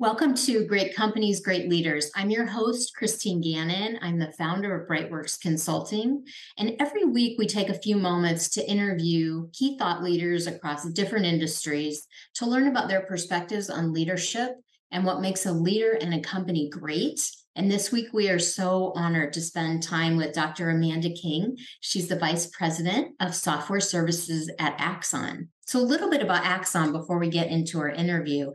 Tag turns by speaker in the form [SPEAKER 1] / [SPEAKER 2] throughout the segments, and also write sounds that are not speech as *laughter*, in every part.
[SPEAKER 1] Welcome to Great Companies, Great Leaders. I'm your host, Christine Gannon. I'm the founder of Brightworks Consulting. And every week we take a few moments to interview key thought leaders across different industries to learn about their perspectives on leadership and what makes a leader and a company great. And this week we are so honored to spend time with Dr. Amanda King. She's the Vice President of Software Services at Axon. So, a little bit about Axon before we get into our interview.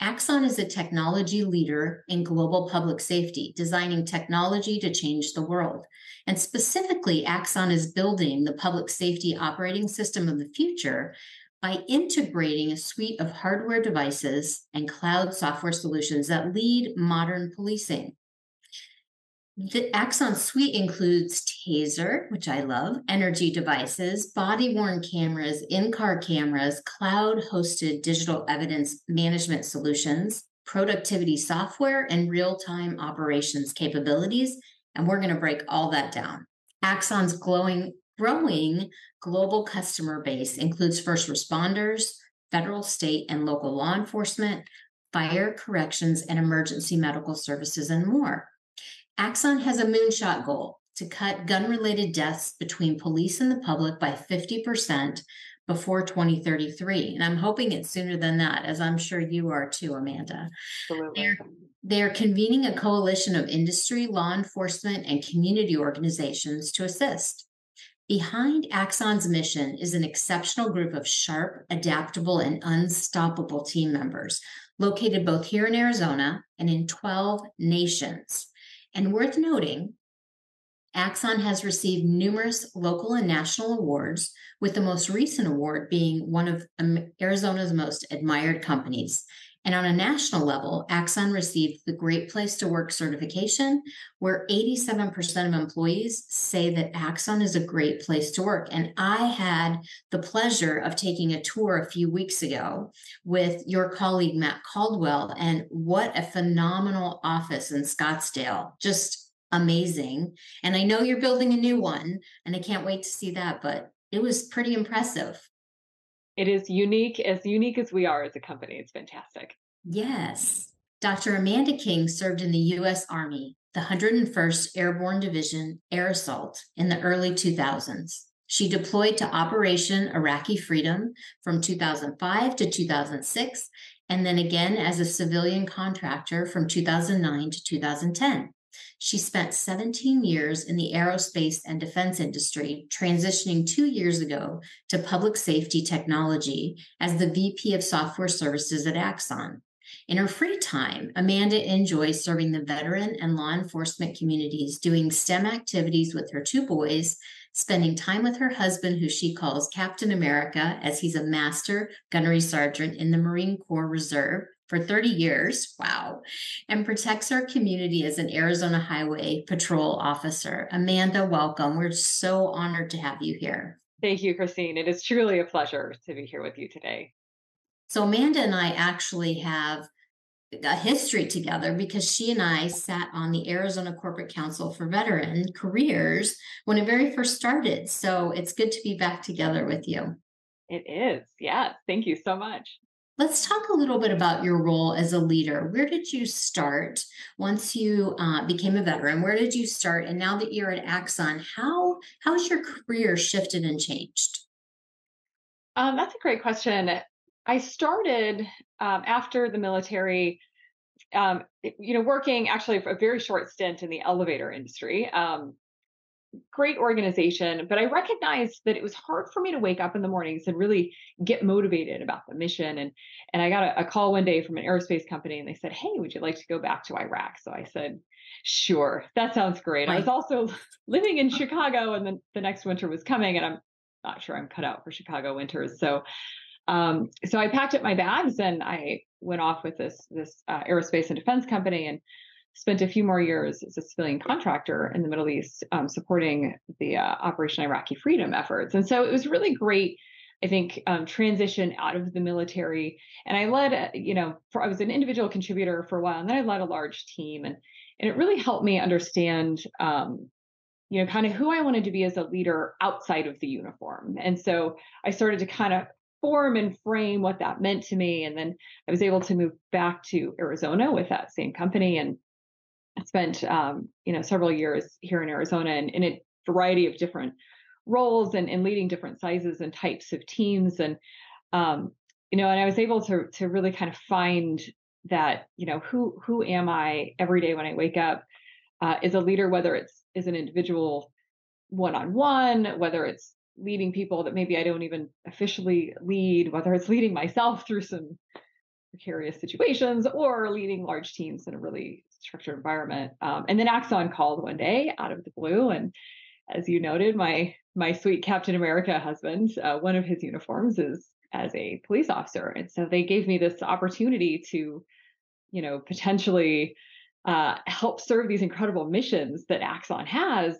[SPEAKER 1] Axon is a technology leader in global public safety, designing technology to change the world. And specifically, Axon is building the public safety operating system of the future by integrating a suite of hardware devices and cloud software solutions that lead modern policing. The Axon suite includes Taser, which I love, energy devices, body worn cameras, in car cameras, cloud hosted digital evidence management solutions, productivity software, and real time operations capabilities. And we're going to break all that down. Axon's glowing, growing global customer base includes first responders, federal, state, and local law enforcement, fire, corrections, and emergency medical services, and more. Axon has a moonshot goal to cut gun related deaths between police and the public by 50% before 2033. And I'm hoping it's sooner than that, as I'm sure you are too, Amanda. Absolutely. They're, they're convening a coalition of industry, law enforcement, and community organizations to assist. Behind Axon's mission is an exceptional group of sharp, adaptable, and unstoppable team members located both here in Arizona and in 12 nations. And worth noting, Axon has received numerous local and national awards, with the most recent award being one of Arizona's most admired companies. And on a national level, Axon received the Great Place to Work certification, where 87% of employees say that Axon is a great place to work. And I had the pleasure of taking a tour a few weeks ago with your colleague, Matt Caldwell, and what a phenomenal office in Scottsdale. Just amazing. And I know you're building a new one, and I can't wait to see that, but it was pretty impressive
[SPEAKER 2] it is unique, as unique as we are as a company. It's fantastic.
[SPEAKER 1] Yes. Dr. Amanda King served in the U.S. Army, the 101st Airborne Division Air Assault in the early 2000s. She deployed to Operation Iraqi Freedom from 2005 to 2006, and then again as a civilian contractor from 2009 to 2010. She spent 17 years in the aerospace and defense industry, transitioning two years ago to public safety technology as the VP of Software Services at Axon. In her free time, Amanda enjoys serving the veteran and law enforcement communities, doing STEM activities with her two boys, spending time with her husband, who she calls Captain America, as he's a master gunnery sergeant in the Marine Corps Reserve, for 30 years. Wow. And protects our community as an Arizona Highway Patrol officer. Amanda, welcome. We're so honored to have you here.
[SPEAKER 2] Thank you, Christine. It is truly a pleasure to be here with you today.
[SPEAKER 1] So, Amanda and I actually have a history together because she and I sat on the Arizona Corporate Council for Veteran Careers when it very first started. So, it's good to be back together with you.
[SPEAKER 2] It is. Yes. Thank you so much.
[SPEAKER 1] Let's talk a little bit about your role as a leader. Where did you start once you uh, became a veteran? Where did you start? And now that you're at Axon, how how's your career shifted and changed?
[SPEAKER 2] Um, that's a great question. I started um, after the military, um, you know, working actually for a very short stint in the elevator industry. Um, great organization, but I recognized that it was hard for me to wake up in the mornings and really get motivated about the mission. And and I got a, a, call one day from an aerospace company, and they said, "Hey, would you like to go back to Iraq?" So I said, "Sure, that sounds great." I was also living in *laughs* Chicago, and then the next winter was coming, and I'm not sure I'm cut out for Chicago winters. So um, so I packed up my bags and I went off with this this uh, aerospace and defense company and spent a few more years as a civilian contractor in the Middle East, um, supporting the uh, Operation Iraqi Freedom efforts. And so it was really great. I think um, transition out of the military, and I led, uh, you know, for, I was an individual contributor for a while, and then I led a large team, and and it really helped me understand, um, you know, kind of who I wanted to be as a leader outside of the uniform. And so I started to kind of form and frame what that meant to me. And then I was able to move back to Arizona with that same company and spent um, you know several years here in Arizona and in a variety of different roles and, and leading different sizes and types of teams and um, you know and I was able to to really kind of find that you know who who am I every day when I wake up uh, as a leader whether it's as an individual one-on-one whether it's leading people that maybe I don't even officially lead whether it's leading myself through some precarious situations or leading large teams in a really structured environment. Um, and then Axon called one day out of the blue, and as you noted, my my sweet Captain America husband, uh, one of his uniforms is as a police officer, and so they gave me this opportunity to, you know, potentially uh, help serve these incredible missions that Axon has.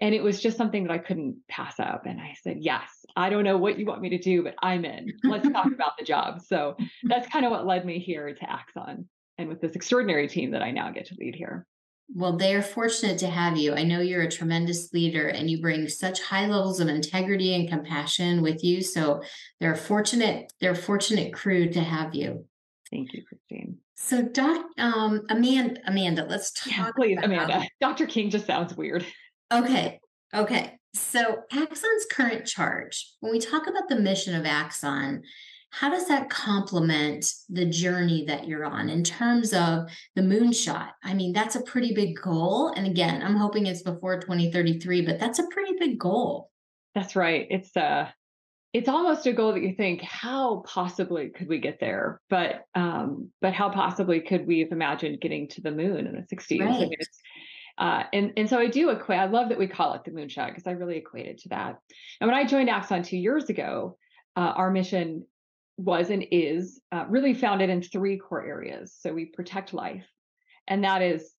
[SPEAKER 2] And it was just something that I couldn't pass up. And I said, Yes, I don't know what you want me to do, but I'm in. Let's talk *laughs* about the job. So that's kind of what led me here to Axon and with this extraordinary team that I now get to lead here.
[SPEAKER 1] Well, they are fortunate to have you. I know you're a tremendous leader and you bring such high levels of integrity and compassion with you. So they're fortunate, they're fortunate crew to have you.
[SPEAKER 2] Thank you, Christine.
[SPEAKER 1] So, Doc, um, Amanda, Amanda, let's talk.
[SPEAKER 2] Yeah, please, about... Amanda. *laughs* Dr. King just sounds weird.
[SPEAKER 1] Okay. Okay. So, Axon's current charge, when we talk about the mission of Axon, how does that complement the journey that you're on in terms of the moonshot? I mean, that's a pretty big goal. And again, I'm hoping it's before 2033, but that's a pretty big goal.
[SPEAKER 2] That's right. It's uh it's almost a goal that you think, how possibly could we get there? But um, but how possibly could we have imagined getting to the moon in the 60s? Right. Mean, uh, and and so I do equate. I love that we call it the moonshot because I really equated to that. And when I joined Axon two years ago, uh, our mission was and is uh, really founded in three core areas. So we protect life, and that is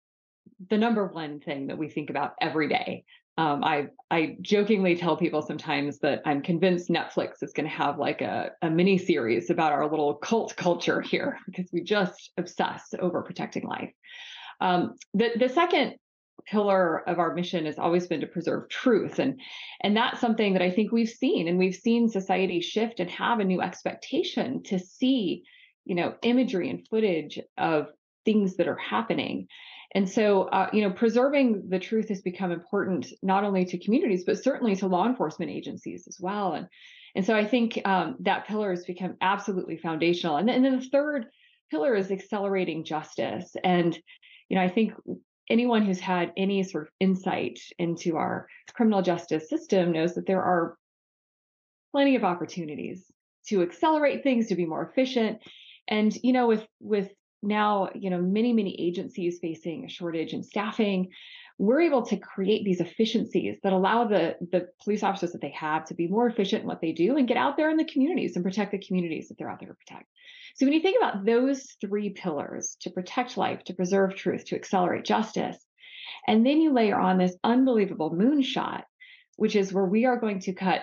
[SPEAKER 2] the number one thing that we think about every day. Um, I I jokingly tell people sometimes that I'm convinced Netflix is going to have like a, a mini series about our little cult culture here *laughs* because we just obsess over protecting life. Um, the the second pillar of our mission has always been to preserve truth and and that's something that i think we've seen and we've seen society shift and have a new expectation to see you know imagery and footage of things that are happening and so uh, you know preserving the truth has become important not only to communities but certainly to law enforcement agencies as well. And and so i think um, that pillar has become absolutely foundational. And and then the third pillar is accelerating justice. And you know i think anyone who's had any sort of insight into our criminal justice system knows that there are plenty of opportunities to accelerate things to be more efficient. And you know with with now you know many many agencies facing a shortage in staffing we're able to create these efficiencies that allow the the police officers that they have to be more efficient in what they do and get out there in the communities and protect the communities that they're out there to protect. So when you think about those three pillars to protect life, to preserve truth, to accelerate justice, and then you layer on this unbelievable moonshot, which is where we are going to cut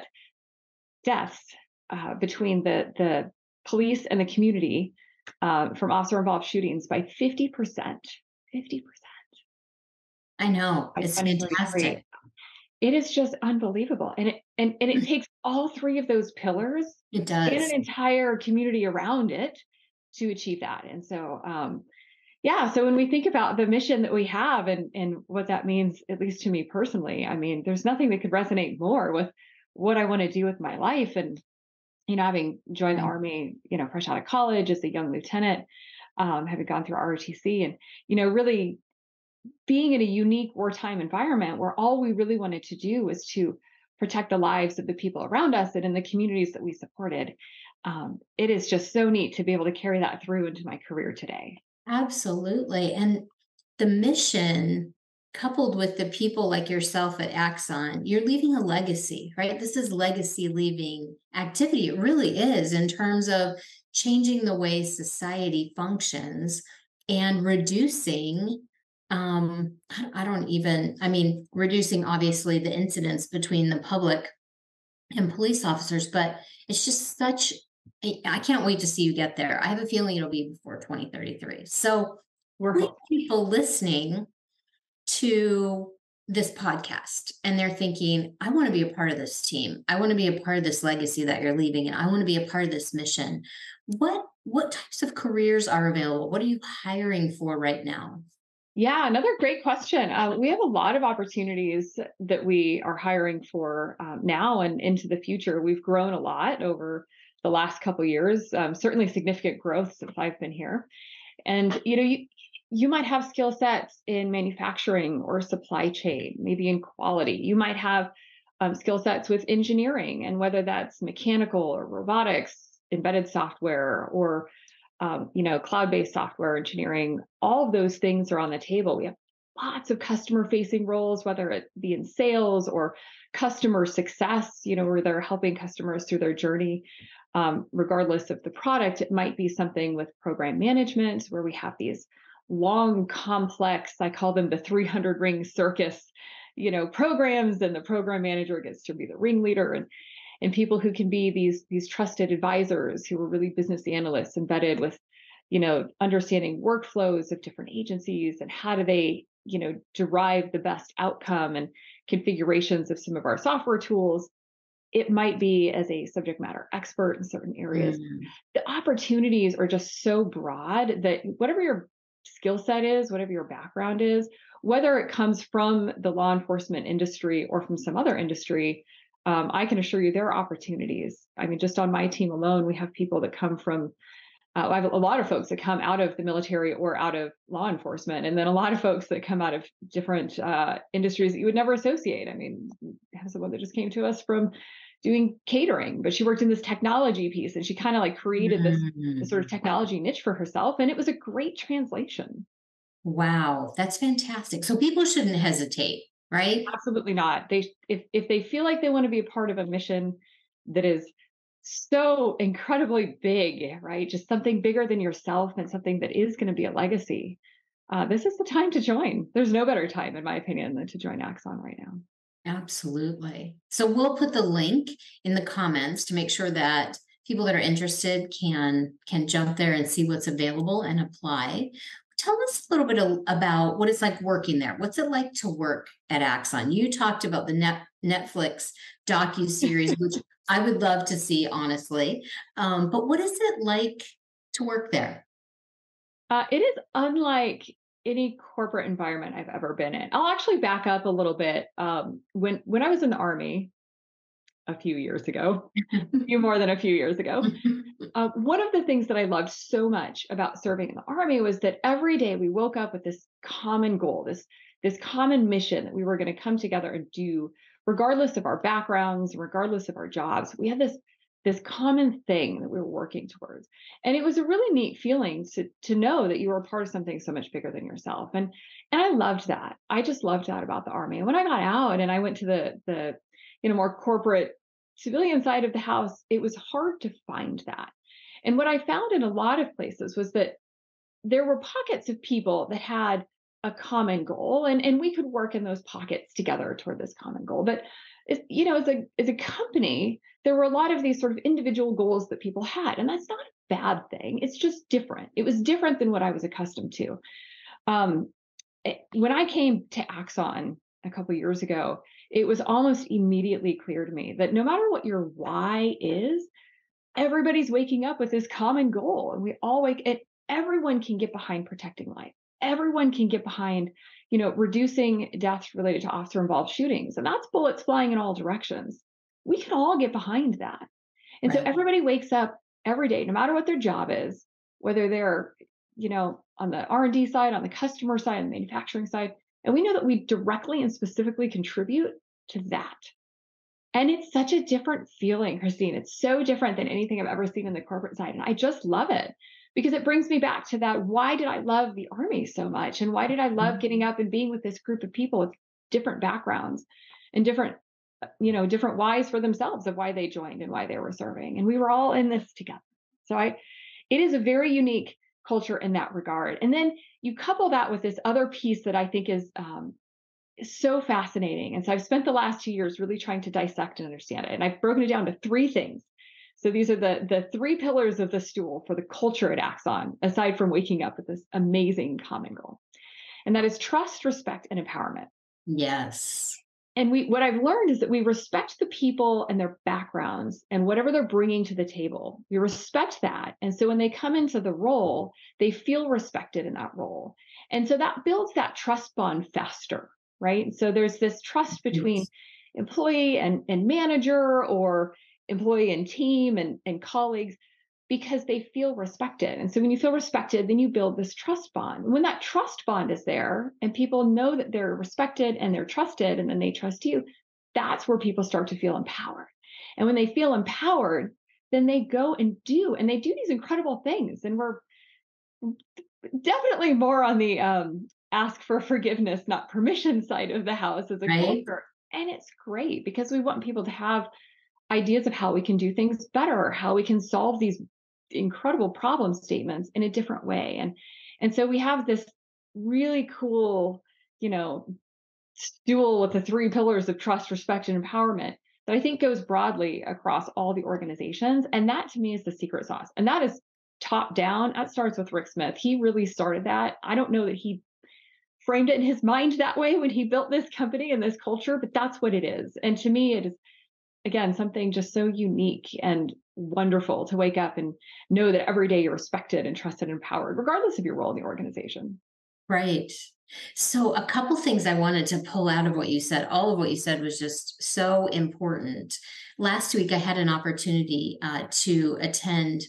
[SPEAKER 2] deaths uh, between the, the police and the community uh, from officer involved shootings by 50%. 50%.
[SPEAKER 1] I know. It's fantastic.
[SPEAKER 2] It is just unbelievable. And it and, and it takes all three of those pillars
[SPEAKER 1] it does.
[SPEAKER 2] And an entire community around it to achieve that. And so, um, yeah, so when we think about the mission that we have and, and what that means, at least to me personally, I mean, there's nothing that could resonate more with what I want to do with my life. And, you know, having joined the Army, you know, fresh out of college as a young lieutenant, um, having gone through ROTC and, you know, really being in a unique wartime environment where all we really wanted to do was to protect the lives of the people around us and in the communities that we supported. Um, it is just so neat to be able to carry that through into my career today.
[SPEAKER 1] Absolutely. And the mission coupled with the people like yourself at Axon, you're leaving a legacy, right? This is legacy leaving activity. It really is in terms of changing the way society functions and reducing um i don't even i mean reducing obviously the incidents between the public and police officers but it's just such i can't wait to see you get there i have a feeling it'll be before 2033 so we're people listening to this podcast and they're thinking, I want to be a part of this team. I want to be a part of this legacy that you're leaving and I want to be a part of this mission. What what types of careers are available? What are you hiring for right now?
[SPEAKER 2] Yeah, another great question. Uh, we have a lot of opportunities that we are hiring for um, now and into the future. We've grown a lot over the last couple years, um, certainly significant growth since I've been here. And you know, you you might have skill sets in manufacturing or supply chain, maybe in quality. You might have um, skill sets with engineering, and whether that's mechanical or robotics, embedded software, or um, you know, cloud-based software engineering. All of those things are on the table. We have lots of customer-facing roles, whether it be in sales or customer success. You know, where they're helping customers through their journey. Um, regardless of the product, it might be something with program management, where we have these long, complex, I call them the 300 ring circus, you know, programs, and the program manager gets to be the ringleader and and people who can be these these trusted advisors who are really business analysts embedded with you know understanding workflows of different agencies and how do they you know derive the best outcome and configurations of some of our software tools it might be as a subject matter expert in certain areas mm. the opportunities are just so broad that whatever your skill set is, whatever your background is, whether it comes from the law enforcement industry or from some other industry, um, I can assure you there are opportunities. I mean, just on my team alone, we have people that come from, uh, I have a lot of folks that come out of the military or out of law enforcement, and then a lot of folks that come out of different uh, industries that you would never associate. I mean, have someone that just came to us from doing catering, but she worked in this technology piece and she kind of like created this, mm. this, sort of mm. technology niche for herself. And it was a great translation.
[SPEAKER 1] Wow, that's fantastic. So people shouldn't hesitate, right?
[SPEAKER 2] Absolutely not. They if if they feel like they want to be a part of a mission that is so incredibly big, right? Just something bigger than yourself and something that is going to be a legacy. Uh, this is the time to join. There's no better time, in my opinion, than to join Axon right now.
[SPEAKER 1] Absolutely. So we'll put the link in the comments to make sure that people that are interested can can jump there and see what's available and apply. Tell us a little bit of, about what it's like working there. What's it like to work at Axon? You talked about the net, Netflix docu series, which *laughs* I would love to see, honestly. Um, but what is it like to work there?
[SPEAKER 2] Uh, it is unlike any corporate environment I've ever been in. I'll actually back up a little bit. Um, when when I was in the army a few years ago, *laughs* a few more than a few years ago, *laughs* uh, one of the things that I loved so much about serving in the army was that every day we woke up with this common goal, this this common mission that we were going to come together and do, regardless of our backgrounds, regardless of our jobs. We had this this common thing that we were working towards. And it was a really neat feeling to to know that you were a part of something so much bigger than yourself. And and I loved that. I just loved that about the army. And when I got out and I went to the the you know more corporate civilian side of the house, it was hard to find that. And what I found in a lot of places was that there were pockets of people that had a common goal and, and we could work in those pockets together toward this common goal. But you know, as a as a company, there were a lot of these sort of individual goals that people had, and that's not a bad thing. It's just different. It was different than what I was accustomed to. Um, eh, when I came to Axon a couple years ago, it was almost immediately clear to me that no matter what your why is, everybody's waking up with this common goal, and we all wake. It everyone can get behind protecting life. Everyone can get behind you know, reducing deaths related to officer involved shootings. And that's bullets flying in all directions. We can all get behind that. And right. so everybody wakes up every day, no matter what their job is, whether they're, you know, on the R&D side, on the customer side, on the manufacturing side, and we know that we directly and specifically contribute to that. And it's such a different feeling, Christine. It's so different than anything I've ever seen in the corporate side. And I just love it because it brings me back to that why did I love the army so much? And why did I love mm-hmm. getting up and being with this group of people with different backgrounds and different, uh, you know, different whys for themselves of why they joined and why they were serving. And we were all in this together. So I, it is a very unique culture in that regard. And then you couple that with this other piece that I think is um, so fascinating. And so I've spent the last two years really trying to dissect and understand it. And I've broken it down to three things so these are the the three pillars of the stool for the culture at Axon, aside from waking up with this amazing common goal. And that is trust, respect, and empowerment.
[SPEAKER 1] Yes.
[SPEAKER 2] And we what I've learned is that we respect the people and their backgrounds and whatever they're bringing to the table. We respect that. And so when they come into the role, they feel respected in that role. And so that builds that trust bond faster, right? So there's this trust between yes. employee and, and manager or employee and team and, and colleagues because they feel respected. And so when you feel respected, then you build this trust bond. When that trust bond is there and people know that they're respected and they're trusted and then they trust you, that's where people start to feel empowered. And when they feel empowered, then they go and do and they do these incredible things and we're definitely more on the um, ask for forgiveness not permission *laughs* side of the house as a right. culture and it's great because we want people to have ideas of how we can do things better how we can solve these incredible problem statements in a different way. And and so we have this really cool you know stool with the three pillars of trust respect and empowerment that i think goes broadly across all the organizations. And that to me is the secret sauce. And that is top down. That starts with rick smith. He really started that. I don't know that he framed it in his mind that way when he built this company and this culture but that's what it is. And to me it is again something just so unique and wonderful to wake up and know that every day you're respected and trusted and empowered regardless of your role in the organization
[SPEAKER 1] right so a couple things i wanted to pull out of what you said all of what you said was just so important last week i had an opportunity uh, to attend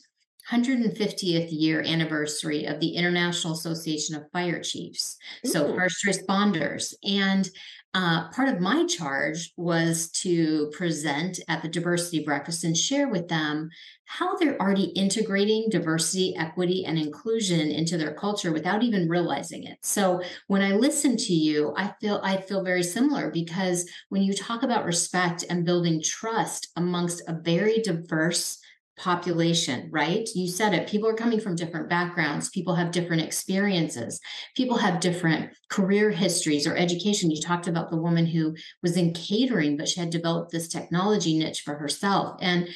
[SPEAKER 1] 150th year anniversary of the International Association of Fire Chiefs, Ooh. so first responders. And uh, part of my charge was to present at the diversity breakfast and share with them how they're already integrating diversity, equity, and inclusion into their culture without even realizing it. So when I listen to you, I feel I feel very similar because when you talk about respect and building trust amongst a very diverse population, right? You said it. People are coming from different backgrounds. People have different experiences. People have different career histories or education. You talked about the woman who was in catering, but she had developed this technology niche for herself. And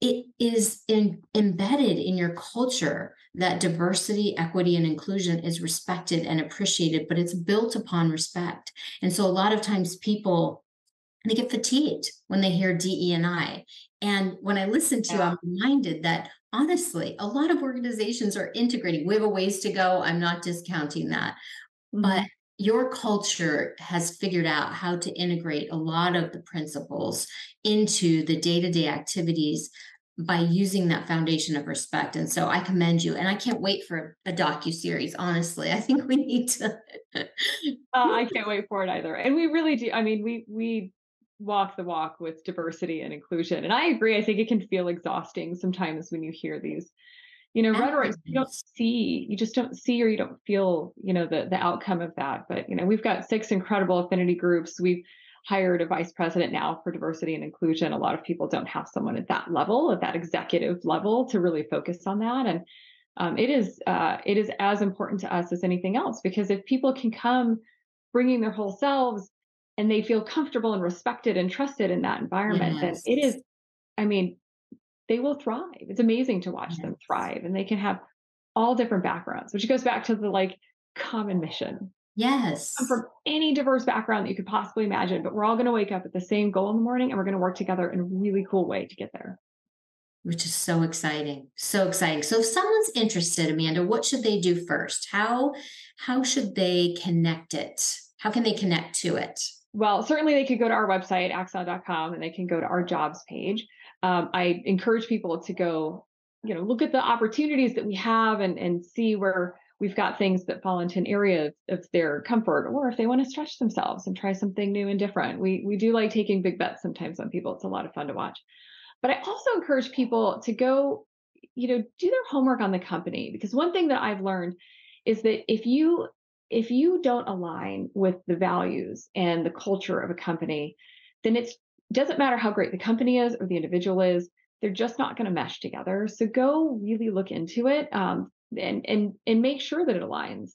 [SPEAKER 1] it is in, embedded in your culture that diversity, equity, and inclusion is respected and appreciated, but it's built upon respect. And so a lot of times people they get fatigued when they hear DE and I. And when I listen to yeah. you, I'm reminded that honestly, a lot of organizations are integrating. We have a ways to go. I'm not discounting that. Mm-hmm. But your culture has figured out how to integrate a lot of the principles into the day-to-day activities by using that foundation of respect and so i commend you and i can't wait for a docu series honestly i think we need to
[SPEAKER 2] uh, *laughs* i can't wait for it either and we really do i mean we we walk the walk with diversity and inclusion. And I agree. I think it can feel exhausting sometimes when you hear these, you know, rhetoric you don't see, you just don't see or you don't feel, you know, the the outcome of that. But you know, we've got six incredible affinity groups. We've hired a vice president now for diversity and inclusion. A lot of people don't have someone at that level, at that executive level, to really focus on that. And um, it is uh, it is as important to us as anything else because if people can come bringing their whole selves and they feel comfortable and respected and trusted in that environment, yes. then it is, I mean, they will thrive. It's amazing to watch yes. them thrive and they can have all different backgrounds, which goes back to the like common mission.
[SPEAKER 1] Yes.
[SPEAKER 2] Come from any diverse background that you could possibly imagine, but we're all going to wake up at the same goal in the morning and we're going to work together in a really cool way to get there.
[SPEAKER 1] Which is so exciting. So exciting. So if someone's interested, Amanda, what should they do first? How how should they connect it? How can they connect to it?
[SPEAKER 2] Well, certainly they could go to our website, axon.com, and they can go to our jobs page. Um, I encourage people to go, you know, look at the opportunities that we have and, and see where we've got things that fall into an area of, their comfort, or if they want to stretch themselves and try something new and different. We we do like taking big bets sometimes on people. It's a lot of fun to watch. But I also encourage people to go, you know, do their homework on the company because one thing that I've learned is that if you if you don't align with the values and the culture of a company, then it doesn't matter how great the company is or the individual is, they're just not going to mesh together. So go really look into it um, and and and make sure that it aligns.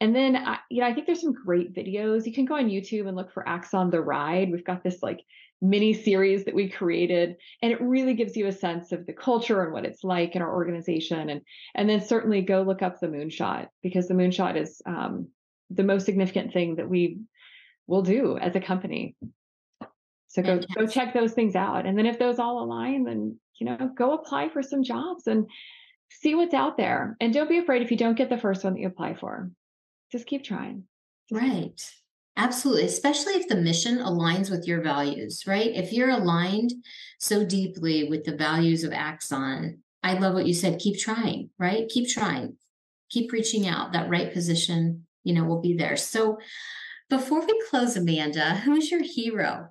[SPEAKER 2] And then, I, you know, I think there's some great videos. You can go on YouTube and look for Axon the Ride. We've got this like mini series that we created, and it really gives you a sense of the culture and what it's like in our organization. And and then certainly go look up the Moonshot because the Moonshot is um, the most significant thing that we will do as a company. So go go check those things out. And then if those all align, then you know, go apply for some jobs and see what's out there. And don't be afraid if you don't get the first one that you apply for. Just keep trying.
[SPEAKER 1] Right. Absolutely, especially if the mission aligns with your values, right? If you're aligned so deeply with the values of Axon, I love what you said. Keep trying, right? Keep trying, keep reaching out. That right position, you know, will be there. So, before we close, Amanda, *laughs* who's your hero?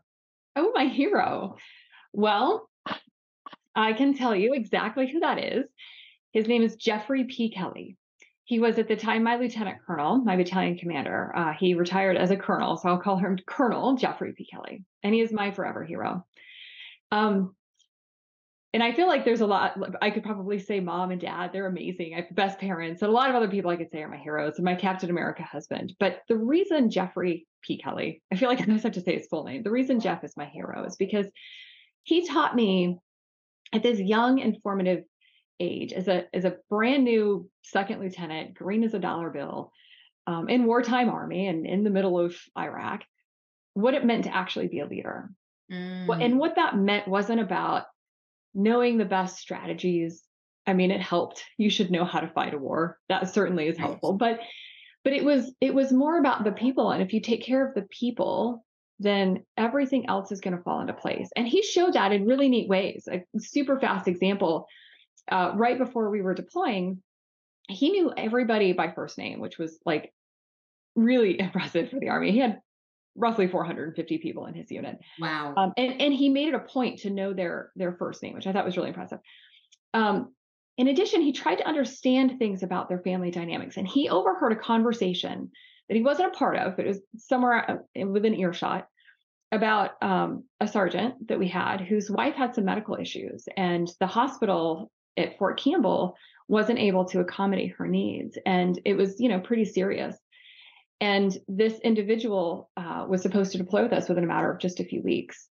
[SPEAKER 2] Oh, my hero. Well, I can tell you exactly who that is. His name is Jeffrey P. Kelly. He was at the time my lieutenant colonel, my battalion commander. Uh, he retired as a colonel, so I'll call him *laughs* Colonel Jeffrey P. Kelly, and he is my forever hero. Um, and I feel like there's a lot. I could probably say mom and dad; they're amazing. I have the best parents, and a lot of other people I could say are my heroes, and my Captain America husband. But the reason Jeffrey P. Kelly, I feel like *laughs* I just have to say his full name. The reason Jeff is my hero is because he taught me at this young, informative age as a as a brand new second lieutenant, green as a dollar bill, um, in wartime army and in the middle of Iraq, what it meant to actually be a leader. Mm. And what that meant wasn't about knowing the best strategies. I mean, it helped. You should know how to fight a war. That certainly is helpful. But but it was it was more about the people. And if you take care of the people, then everything else is going to fall into place. And he showed that in really neat ways. A super fast example uh, right before we were deploying, he knew everybody by first name, which was like really *laughs* impressive for the Army. He had roughly 450 people in his unit.
[SPEAKER 1] Wow.
[SPEAKER 2] Um, and, and he made it a point to know their their first name, which I thought was really impressive. Um, in addition, he tried to understand things about their family dynamics, and he overheard a conversation that he wasn't a part of, but it was somewhere uh, within earshot about um, a sergeant that we had whose wife had some medical issues, and the hospital at Fort Campbell wasn't able to accommodate her needs. And it was, you know, pretty serious. And this individual uh, was supposed to deploy with us within a matter of just a few weeks.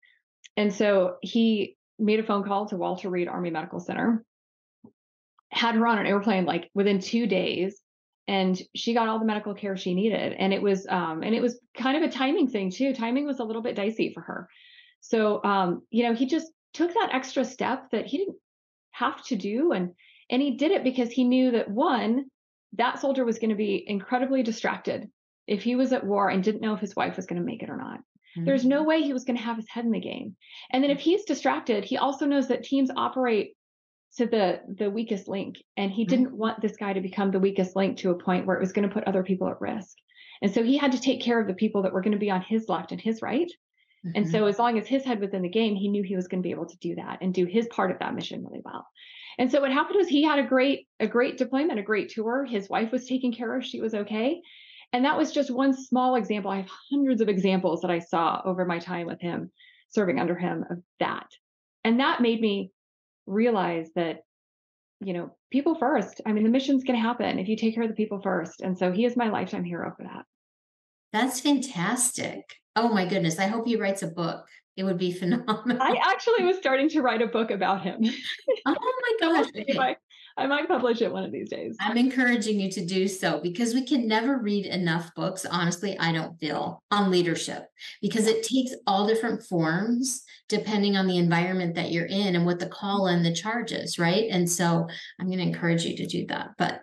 [SPEAKER 2] And so he made a phone call to Walter Reed Army Medical Center, had her on an airplane like within two days, and she got all the medical care she needed. And it was, um, and it was kind of a timing thing too. Timing was a little bit dicey for her. So, um, you know, he just took that extra step that he didn't have to do and and he did it because he knew that one that soldier was going to be incredibly distracted if he was at war and didn't know if his wife was going to make it or not mm-hmm. there's no mm-hmm. way he was going to have his head in the game and then if he's distracted he also knows that teams operate to the the weakest link and he mm-hmm. didn't want this guy to become the weakest link to a point where it was going to put other people at risk and so he had to take care of the people that were going to be on his left and his right Mm-hmm. And so as long as his head was in the game, he knew he was going to be able to do that and do his part of that mission really well. And so what happened was he had a great a great deployment, a great tour. His wife was taken care of, she was okay. And that was just one small example. I have hundreds of examples that I saw over my time with him, serving under him of that. And that made me realize that you know, people first. I mean, the mission's going to happen if you take care of the people first. And so he is my lifetime hero for that.
[SPEAKER 1] That's fantastic. Oh my goodness. I hope he writes a book. It would be *laughs* phenomenal.
[SPEAKER 2] I actually was starting to write a book about him. *laughs*
[SPEAKER 1] Oh my *laughs* gosh.
[SPEAKER 2] I might, I might publish it one of these days.
[SPEAKER 1] I'm encouraging you to do so because we can never read enough books. Honestly, I don't feel on leadership because it takes all different forms depending on the environment that you're in and what the call and the charge is, right? And so I'm going to encourage you to do that. But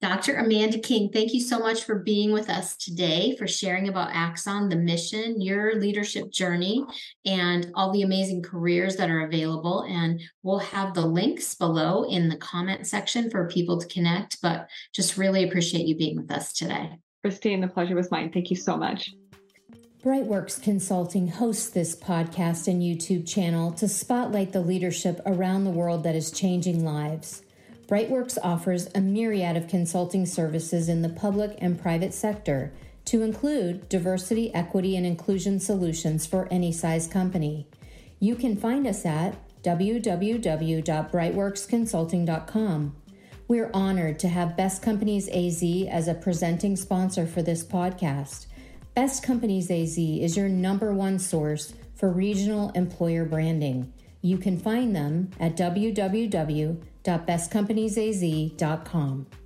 [SPEAKER 1] Dr. Amanda King, thank you so much for being with us today, for sharing about Axon, the mission, your leadership journey, and all the amazing careers that are available. And we'll have the links below in the comment section for people to connect, but just really appreciate you being with us today.
[SPEAKER 2] Christine, the pleasure was mine. Thank you so much.
[SPEAKER 1] Brightworks Consulting hosts this podcast and YouTube channel to spotlight the leadership around the world that is changing lives. Brightworks offers a myriad of consulting services in the public and private sector, to include diversity, equity, and inclusion solutions for any size company. You can find us at www.brightworksconsulting.com. We're honored to have Best Companies AZ as a presenting sponsor for this podcast. Best Companies AZ is your number one source for regional employer branding. You can find them at www www.bestcompaniesaz.com.